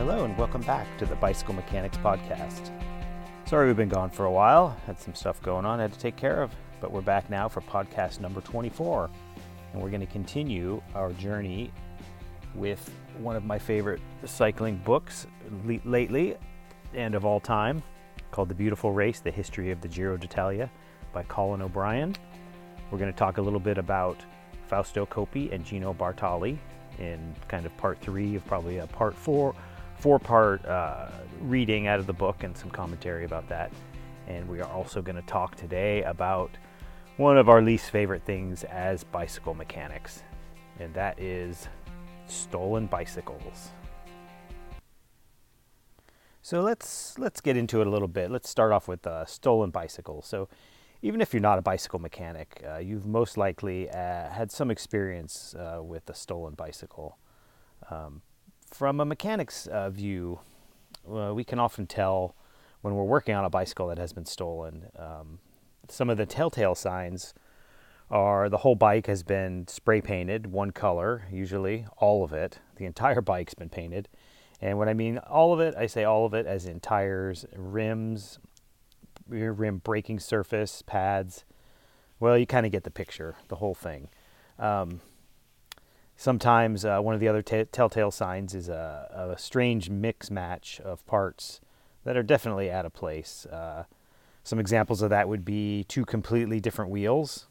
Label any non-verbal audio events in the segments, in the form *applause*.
Hello, and welcome back to the Bicycle Mechanics Podcast. Sorry we've been gone for a while. Had some stuff going on had to take care of, but we're back now for podcast number 24. And we're going to continue our journey with one of my favorite cycling books le- lately and of all time called The Beautiful Race The History of the Giro d'Italia by Colin O'Brien. We're going to talk a little bit about Fausto Coppi and Gino Bartali in kind of part three of probably a part four, four part uh, reading out of the book and some commentary about that. And we are also going to talk today about one of our least favorite things as bicycle mechanics, and that is stolen bicycles. So let's let's get into it a little bit. Let's start off with uh, stolen bicycles. So even if you're not a bicycle mechanic, uh, you've most likely uh, had some experience uh, with a stolen bicycle. Um, from a mechanic's uh, view, uh, we can often tell when we're working on a bicycle that has been stolen. Um, some of the telltale signs are the whole bike has been spray painted, one color, usually all of it. The entire *laughs* bike's been painted. And when I mean all of it, I say all of it as in tires, rims, rear rim braking surface, pads. Well, you kind of get the picture, the whole thing. Um, sometimes uh, one of the other t- telltale signs is a, a, strange mix match of parts that are definitely out of place. Uh, some examples of that would be two completely different wheels,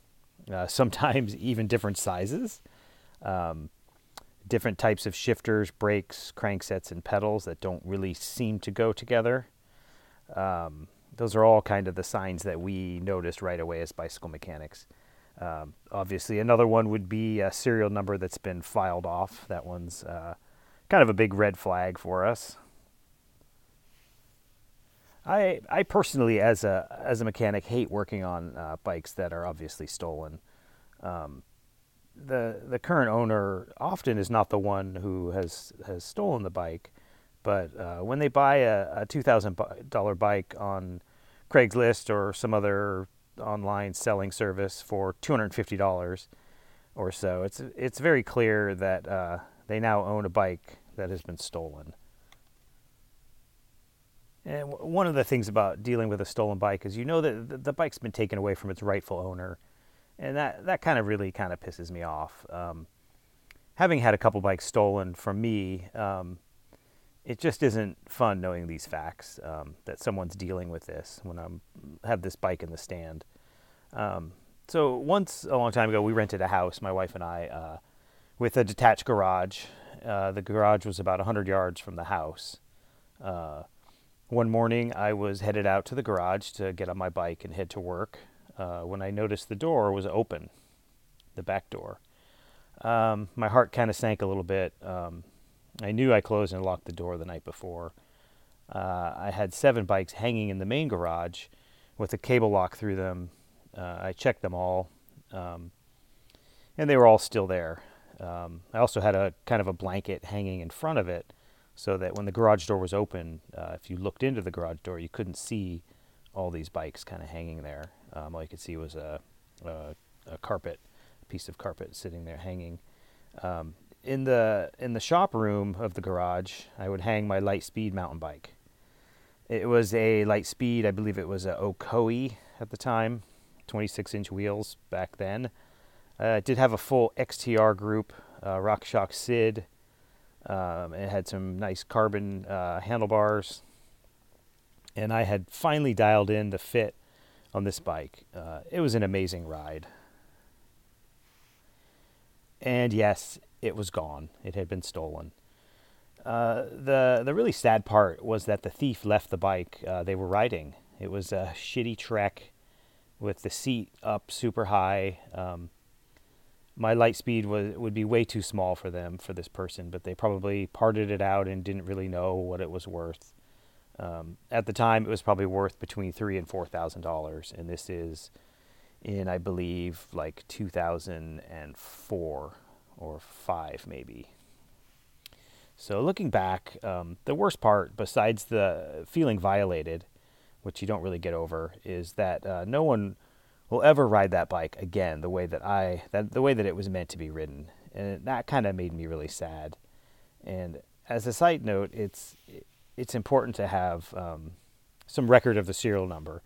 uh, *laughs* sometimes even different sizes, um, different types of shifters, brakes, cranksets, and pedals that don't really seem to go together. Um, those are all kind of the signs that we noticed right away as bicycle mechanics. Um, obviously, another one would be a serial number that's been filed off. That one's uh, kind of a big red flag for us. I I personally, as a as a mechanic, hate working on uh, bikes that are obviously stolen. Um, the the current owner often is not the one who has has stolen the bike, but uh, when they buy a, a two thousand dollar bike on Craigslist or some other online selling service for two hundred fifty dollars or so, it's it's very clear that uh, they now own a bike that has been stolen. And one of the things about dealing with a stolen bike is you know that the bike's been taken away from its rightful owner, and that that kind of really kind of pisses me off. Um, having had a couple bikes stolen from me, um, it just isn't fun knowing these facts um, that someone's dealing with this when I have this bike in the stand. Um, so once a long time ago, we rented a house, my wife and I, uh, with a detached garage. Uh, the garage was about 100 yards from the house. Uh, one morning, I was headed out to the garage to get on my bike and head to work uh, when I noticed the door was open, the back door. Um, my heart kind of sank a little bit. Um, I knew I closed and locked the door the night before. Uh, I had seven bikes hanging in the main garage with a cable lock through them. Uh, I checked them all, um, and they were all still there. Um, I also had a kind of a blanket hanging in front of it so that when the garage door was open, uh, if you looked into the garage door, you couldn't see all these bikes kind of hanging there. Um, all you could see was a, a, a, carpet, a piece of carpet sitting there hanging. Um, in the in the shop room of the garage, I would hang my Litespeed mountain bike. It was a Litespeed, I believe it was a Ocoee at the time, 26 inch wheels back then. Uh, it did have a full XTR group, uh, RockShox Sid. Um, it had some nice carbon uh, handlebars, and I had finally dialed in the fit on this bike. Uh, it was an amazing ride. And yes, it was gone. It had been stolen. Uh, the the really sad part was that the thief left the bike uh, they were riding. It was a shitty trek with the seat up super high. Um, my light speed was would be way too small for them for this person, but they probably parted it out and didn't really know what it was worth. Um, at the time, it was probably worth between three and four thousand dollars, and this is in I believe like 2004 or five, maybe. So looking back, um, the worst part, besides the feeling violated, which you don't really get over, is that uh, no one will ever ride that bike again the way that I that the way that it was meant to be ridden, and that kind of made me really sad. And as a side note, it's it's important to have um, some record of the serial number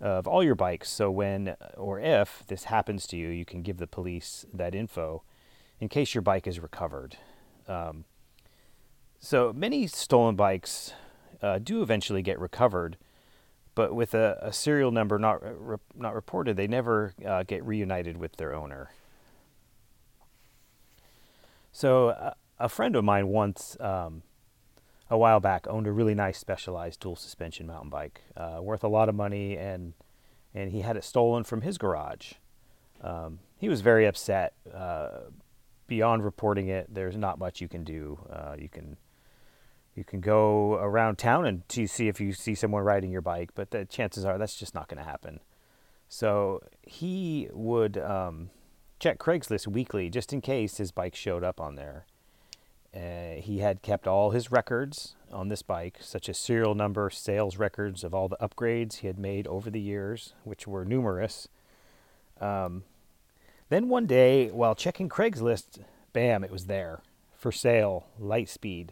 of all your bikes. So when or if this happens to you, you can give the police that info in case your bike is recovered. Um, so many stolen bikes uh, do eventually get recovered, but with a, a serial number not re- not reported, they never uh, get reunited with their owner. So uh, a friend of mine once, um, a while back, owned a really nice specialized dual suspension mountain bike, uh, worth a lot of money, and and he had it stolen from his garage. Um, he was very upset. Beyond reporting it, there's not much you can do. Uh, you can you can go around town and to see if you see someone riding your bike, but the chances are that's just not going to happen. So he would um, check Craigslist weekly just in case his bike showed up on there. Uh, he had kept all his records on this bike, such as serial number, sales records of all the upgrades he had made over the years, which were numerous. Um, then one day, while checking Craigslist, bam, it was there for sale, Litespeed.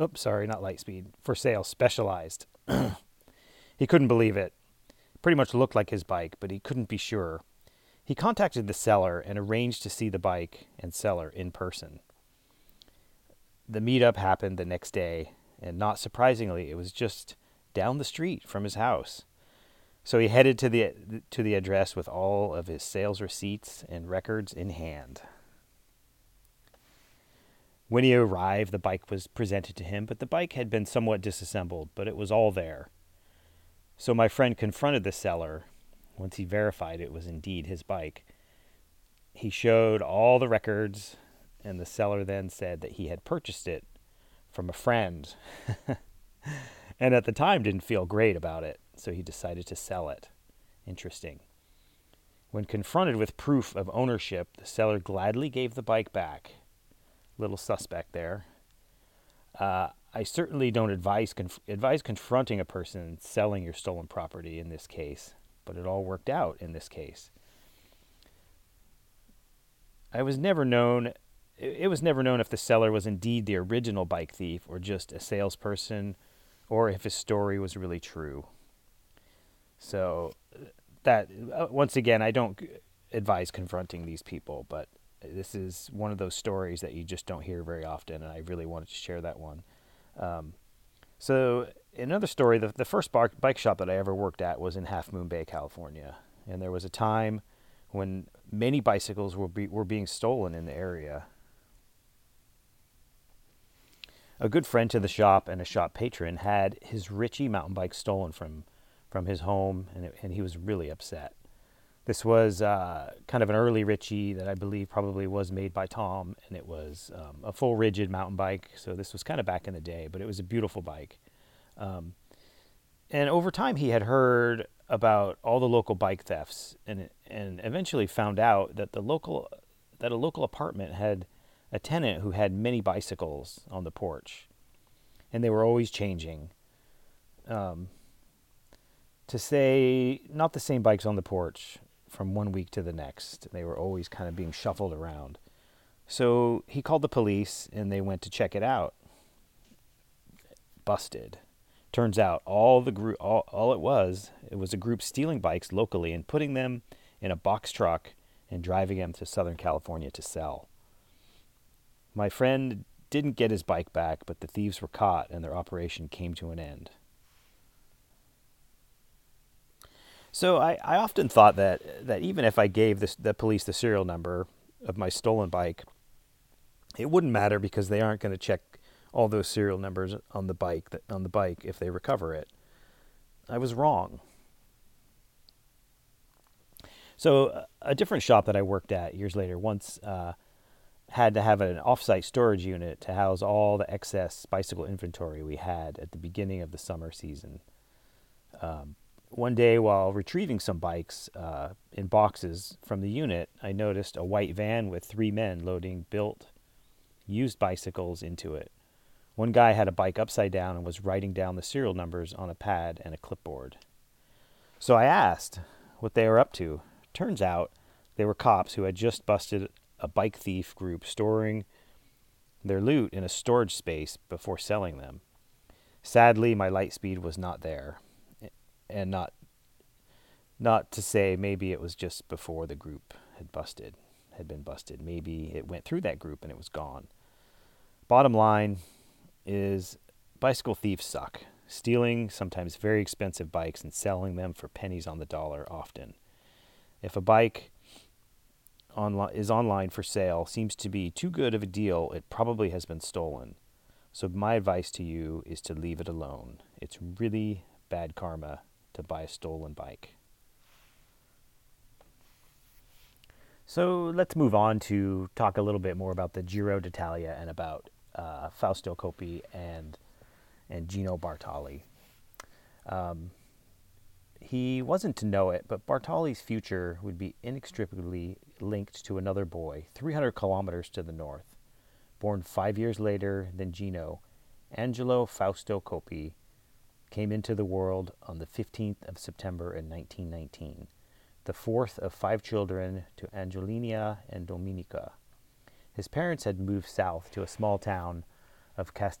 Oops, sorry, not Litespeed. For sale, Specialized. *clears throat* he couldn't believe it. Pretty much looked like his bike, but he couldn't be sure. He contacted the seller and arranged to see the bike and seller in person. The meetup happened the next day, and not surprisingly, it was just down the street from his house. So he headed to the to the address with all of his sales receipts and records in hand. When he arrived, the bike was presented to him, but the bike had been somewhat disassembled, but it was all there. So my friend confronted the seller once he verified it was indeed his bike. He showed all the records, and the seller then said that he had purchased it from a friend. *laughs* and at the time didn't feel great about it so he decided to sell it. Interesting. When confronted with proof of ownership, the seller gladly gave the bike back. Little suspect there. Uh, I certainly don't advise conf- advise confronting a person selling your stolen property in this case, but it all worked out in this case. I was never known. It was never known if the seller was indeed the original bike thief or just a salesperson, or if his story was really true. So that uh, once again, I don't advise confronting these people, but this is one of those stories that you just don't hear very often, and I really wanted to share that one. Um, so another story, the, the first bar, bike shop that I ever worked at was in Half Moon Bay, California, and there was a time when many bicycles were be, were being stolen in the area. A good friend to the shop and a shop patron had his Ritchey mountain bike stolen from from his home, and, it, and he was really upset. This was uh, kind of an early Ritchey that I believe probably was made by Tom, and it was um, a full rigid mountain bike. So this was kind of back in the day, but it was a beautiful bike. Um, and over time, he had heard about all the local bike thefts, and and eventually found out that the local that a local apartment had a tenant who had many bicycles on the porch, and they were always changing. Um, to say not the same bikes on the porch from one week to the next. They were always kind of being shuffled around. So he called the police and they went to check it out. Busted. Turns out all the group all, all it was, it was a group stealing bikes locally and putting them in a box truck and driving them to Southern California to sell. My friend didn't get his bike back, but the thieves were caught and their operation came to an end. So I, I often thought that that even if I gave this, the police the serial number of my stolen bike, it wouldn't matter because they aren't going to check all those serial numbers on the bike that, on the bike if they recover it. I was wrong. So a different shop that I worked at years later once uh, had to have an offsite storage unit to house all the excess bicycle inventory we had at the beginning of the summer season. Um, one day while retrieving some bikes uh, in boxes from the unit, I noticed a white van with three men loading built used bicycles into it. One guy had a bike upside down and was writing down the serial numbers on a pad and a clipboard. So I asked what they were up to. Turns out they were cops who had just busted a bike thief group storing their loot in a storage space before selling them. Sadly, my Litespeed was not there, and not not to say maybe it was just before the group had busted, had been busted. Maybe it went through that group and it was gone. Bottom line is bicycle thieves suck, stealing sometimes very expensive bikes and selling them for pennies on the dollar often. If a bike online, is online for sale seems to be too good of a deal, it probably has been stolen. So my advice to you is to leave it alone. It's really bad karma to buy a stolen bike. So let's move on to talk a little bit more about the Giro d'Italia and about uh, Fausto Coppi and and Gino Bartali. Um, he wasn't to know it, but Bartali's future would be inextricably linked to another boy, 300 kilometers to the north. Born five years later than Gino, Angelo Fausto Coppi came into the world on the 15th of September in 1919 the fourth of five children to Angelina and Domenico. His parents had moved south to a small town of Cast-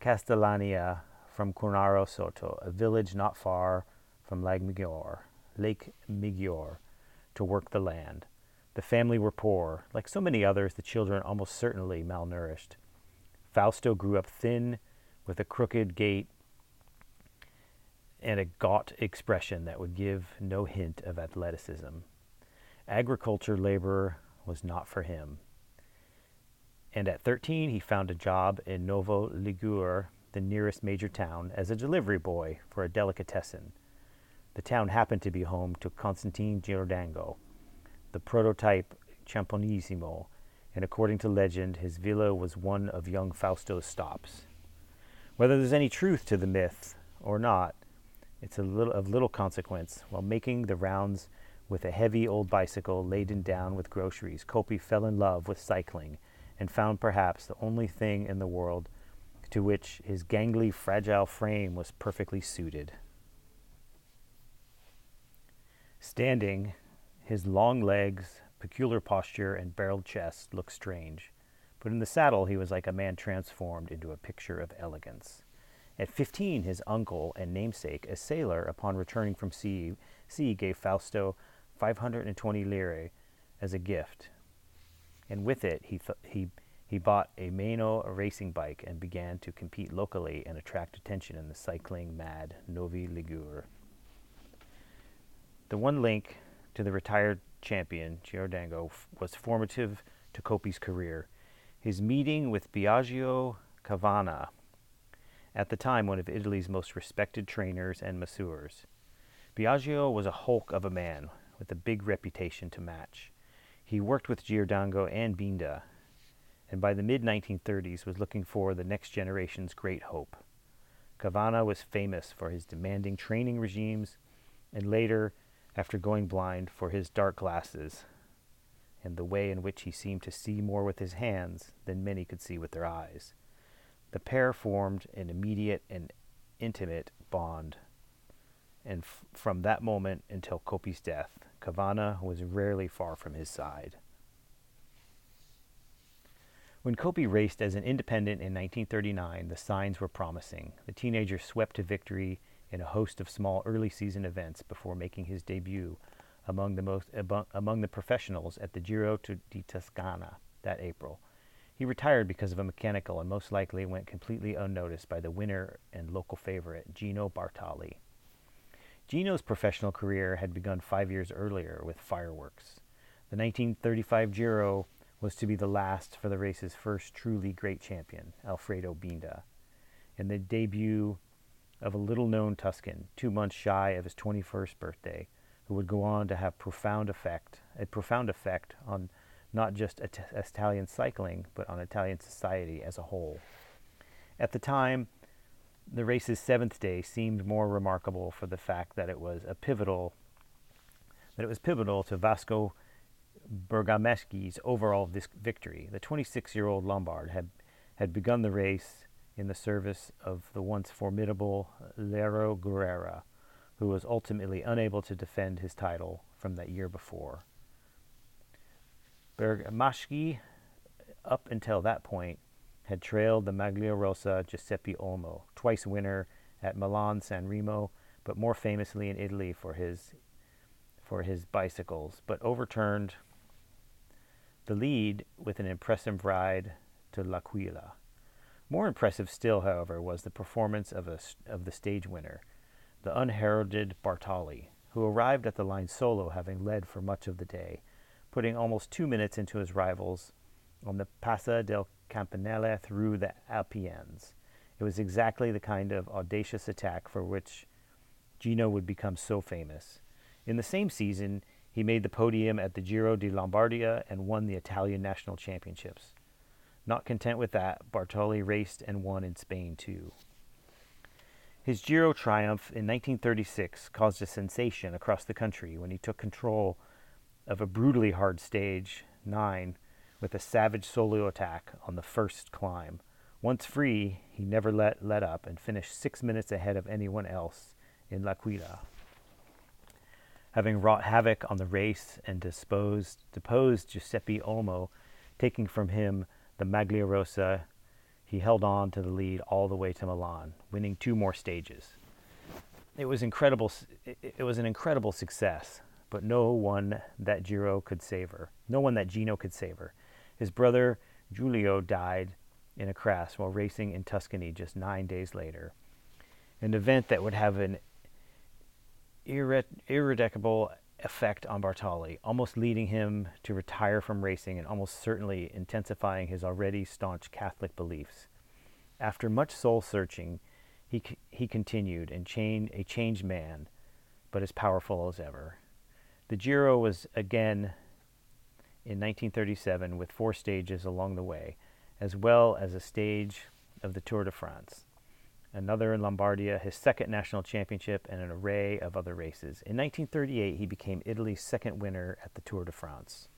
Castellania from Cornaro Soto, a village not far from Lake Maggiore, Lake Maggiore, to work the land. The family were poor. Like so many others, the children almost certainly malnourished. Fausto grew up thin, with a crooked gait and a gaunt expression that would give no hint of athleticism. Agriculture labor was not for him. And at 13, he found a job in Novi Ligure, the nearest major town, as a delivery boy for a delicatessen. The town happened to be home to Constantine Girardengo, the prototype Campionissimo, and according to legend, his villa was one of young Fausto's stops. Whether there's any truth to the myth or not, it's a little of little consequence. While making the rounds with a heavy old bicycle laden down with groceries, Coppi fell in love with cycling and found perhaps the only thing in the world to which his gangly, fragile frame was perfectly suited. Standing, his long legs, peculiar posture, and barreled chest looked strange, but in the saddle he was like a man transformed into a picture of elegance. At fifteen, his uncle and namesake, a sailor, upon returning from sea, sea gave Fausto 520 lire as a gift. And with it, he, th- he, he bought a Mano racing bike and began to compete locally and attract attention in the cycling mad Novi Ligure. The one link to the retired champion, Girardengo, f- was formative to Coppi's career. His meeting with Biagio Cavanna at the time one of Italy's most respected trainers and masseurs. Biagio was a hulk of a man with a big reputation to match. He worked with Girardengo and Binda, and by the mid 1930s was looking for the next generation's great hope. Cavanna was famous for his demanding training regimes, and later, after going blind, for his dark glasses and the way in which he seemed to see more with his hands than many could see with their eyes. The pair formed an immediate and intimate bond, and f- from that moment until Coppi's death, Cavanna was rarely far from his side. When Coppi raced as an independent in 1939, the signs were promising. The teenager swept to victory in a host of small early season events before making his debut among the most among the professionals at the Giro di Toscana that April. He retired because of a mechanical and most likely went completely unnoticed by the winner and local favorite, Gino Bartali. Gino's professional career had begun five years earlier with fireworks. The 1935 Giro was to be the last for the race's first truly great champion, Alfredo Binda, and the debut of a little known Tuscan, two months shy of his 21st birthday, who would go on to have profound effect, a profound effect on not just Italian cycling, but on Italian society as a whole. At the time, the race's seventh day seemed more remarkable for the fact that it was a pivotal that it was pivotal to Vasco Bergamaschi's overall victory. The 26-year-old Lombard had had begun the race in the service of the once formidable Learco Guerra, who was ultimately unable to defend his title from that year before. Bergamaschi, up until that point, had trailed the Magliarosa Giuseppe Olmo, twice winner at Milan San Remo, but more famously in Italy for his for his bicycles, but overturned the lead with an impressive ride to L'Aquila. More impressive still, however, was the performance of, a, of the stage winner, the unheralded Bartali, who arrived at the line solo having led for much of the day, putting almost two minutes into his rivals on the Passa del Campanile through the Apennines. It was exactly the kind of audacious attack for which Gino would become so famous. In the same season, he made the podium at the Giro di Lombardia and won the Italian national championships. Not content with that, Bartali raced and won in Spain too. His Giro triumph in 1936 caused a sensation across the country when he took control of a brutally hard stage, 9, with a savage solo attack on the first climb. Once free, he never let, let up and finished six minutes ahead of anyone else in L'Aquila. Having wrought havoc on the race and disposed, deposed Giuseppe Olmo, taking from him the Magliarosa, he held on to the lead all the way to Milan, winning two more stages. It was incredible. It was an incredible success, but no one that Giro could save her. No one that Gino could save her. His brother Giulio died in a crash while racing in Tuscany just nine days later. An event that would have an irrevocable effect on Bartali, almost leading him to retire from racing and almost certainly intensifying his already staunch Catholic beliefs. After much soul searching, he, he continued and chained a changed man, but as powerful as ever. The Giro was again in 1937 with four stages along the way, as well as a stage of the Tour de France another in Lombardia, his second national championship, and an array of other races. In 1938, he became Italy's second winner at the Tour de France.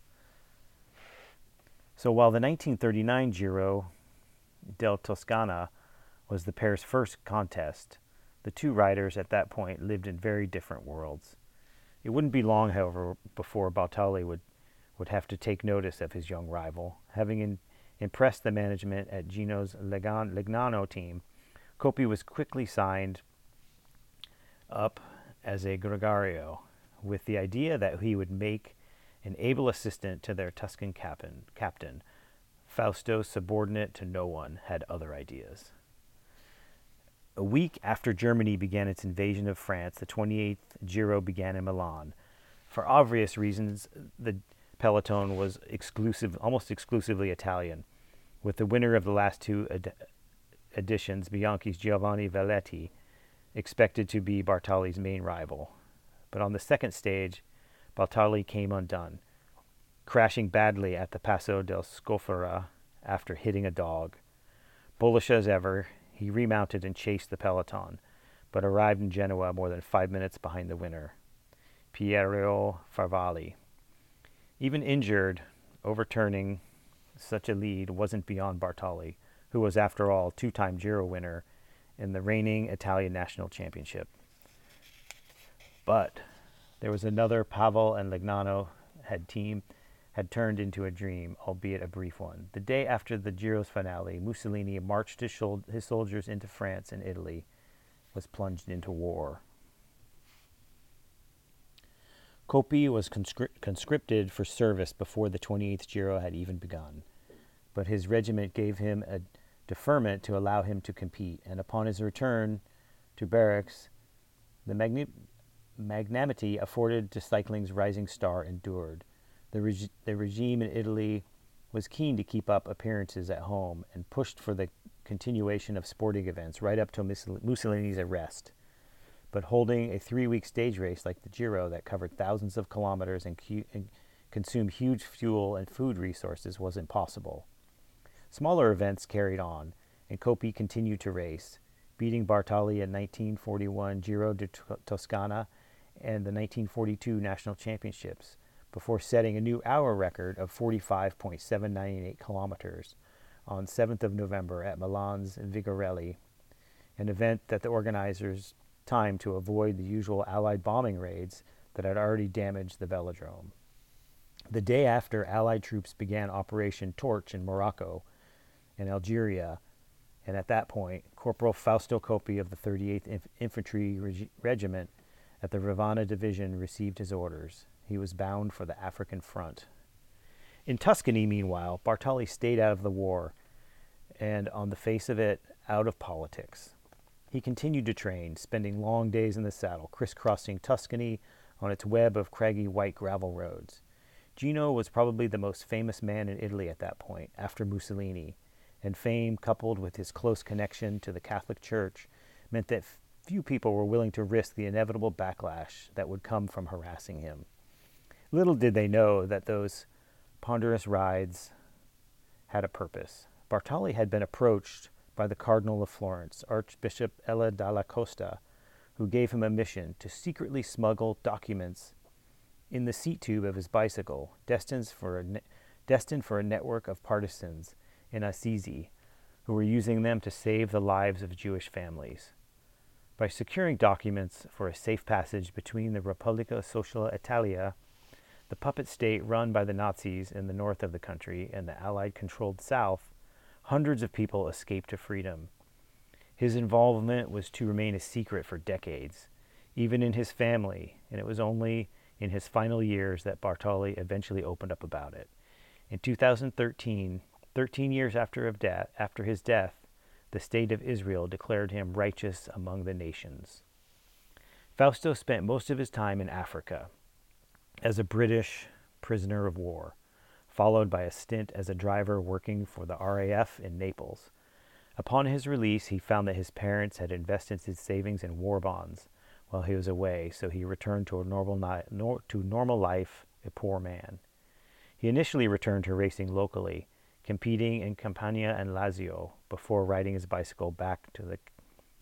So while the 1939 Giro del Toscana was the pair's first contest, the two riders at that point lived in very different worlds. It wouldn't be long, however, before Bartali would, would have to take notice of his young rival. Having in, impressed the management at Gino's Legnano team, Coppi was quickly signed up as a gregario with the idea that he would make an able assistant to their Tuscan captain. captain. Fausto, subordinate to no one, had other ideas. A week after Germany began its invasion of France, the 28th Giro began in Milan. For obvious reasons, the peloton was exclusive, almost exclusively Italian, with the winner of the last two ed- editions, Bianchi's Giovanni Valetti, expected to be Bartali's main rival. But on the second stage, Bartali came undone, crashing badly at the Passo del Scofera after hitting a dog. Bullish as ever, he remounted and chased the peloton, but arrived in Genoa more than five minutes behind the winner, Piero Favalli. Even injured, overturning such a lead wasn't beyond Bartali who was, after all, two time Giro winner in the reigning Italian national championship. But there was another Pavel and Legnano had team had turned into a dream, albeit a brief one. The day after the Giro's finale, Mussolini marched his, shol- his soldiers into France and Italy, was plunged into war. Coppi was conscri- conscripted for service before the 28th Giro had even begun, but his regiment gave him a deferment to allow him to compete, and upon his return to barracks, the magni- magnanimity afforded to cycling's rising star endured. The, reg- the regime in Italy was keen to keep up appearances at home and pushed for the continuation of sporting events right up to Mussolini's arrest. But holding a three week stage race like the Giro that covered thousands of kilometers and, cu- and consumed huge fuel and food resources was impossible. Smaller events carried on, and Coppi continued to race, beating Bartali in 1941 Giro di Toscana and the 1942 National Championships, before setting a new hour record of 45.798 kilometers on 7th of November at Milan's Vigorelli, an event that the organizers timed to avoid the usual Allied bombing raids that had already damaged the velodrome. The day after Allied troops began Operation Torch in Morocco, in Algeria, and at that point, Corporal Fausto Coppi of the 38th Inf- Infantry Reg- Regiment at the Ravenna Division received his orders. He was bound for the African front. In Tuscany, meanwhile, Bartali stayed out of the war and, on the face of it, out of politics. He continued to train, spending long days in the saddle, crisscrossing Tuscany on its web of craggy white gravel roads. Gino was probably the most famous man in Italy at that point, after Mussolini, and fame, coupled with his close connection to the Catholic Church, meant that few people were willing to risk the inevitable backlash that would come from harassing him. Little did they know that those ponderous rides had a purpose. Bartali had been approached by the Cardinal of Florence, Archbishop Elia dalla Costa, who gave him a mission to secretly smuggle documents in the seat tube of his bicycle, destined for a, ne- destined for a network of partisans in Assisi who were using them to save the lives of Jewish families. By securing documents for a safe passage between the Repubblica Sociale Italia, the puppet state run by the Nazis in the north of the country, and the Allied controlled south, hundreds of people escaped to freedom. His involvement was to remain a secret for decades, even in his family, and it was only in his final years that Bartali eventually opened up about it. In 2013, 13 years after, of death, after his death, the state of Israel declared him righteous among the nations. Fausto spent most of his time in Africa as a British prisoner of war, followed by a stint as a driver working for the RAF in Naples. Upon his release, he found that his parents had invested his savings in war bonds while he was away, so he returned to, normal, nor, to normal life a poor man. He initially returned to racing locally, competing in Campania and Lazio before riding his bicycle back to, the,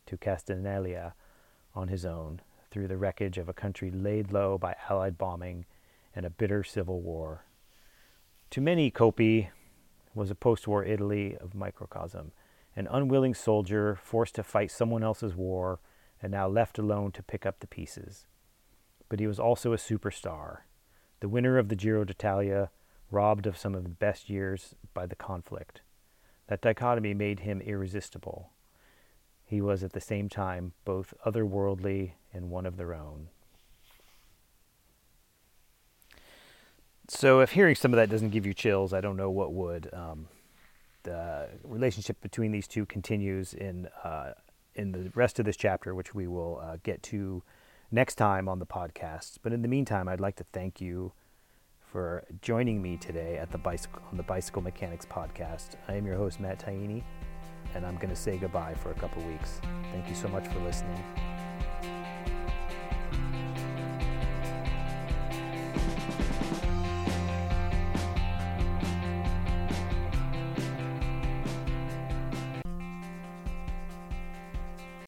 to Castellania on his own through the wreckage of a country laid low by Allied bombing and a bitter civil war. To many, Coppi was a post war Italy of microcosm, an unwilling soldier forced to fight someone else's war and now left alone to pick up the pieces. But he was also a superstar, the winner of the Giro d'Italia, robbed of some of the best years by the conflict. That dichotomy made him irresistible. He was at the same time both otherworldly and one of their own. So, if hearing some of that doesn't give you chills, I don't know what would. Um, the relationship between these two continues in uh, in the rest of this chapter, which we will uh, get to next time on the podcast. But in the meantime, I'd like to thank you for joining me today at the bicycle on the Bicycle Mechanics podcast. I am your host Matt Taini, and I'm going to say goodbye for a couple weeks. Thank you so much for listening.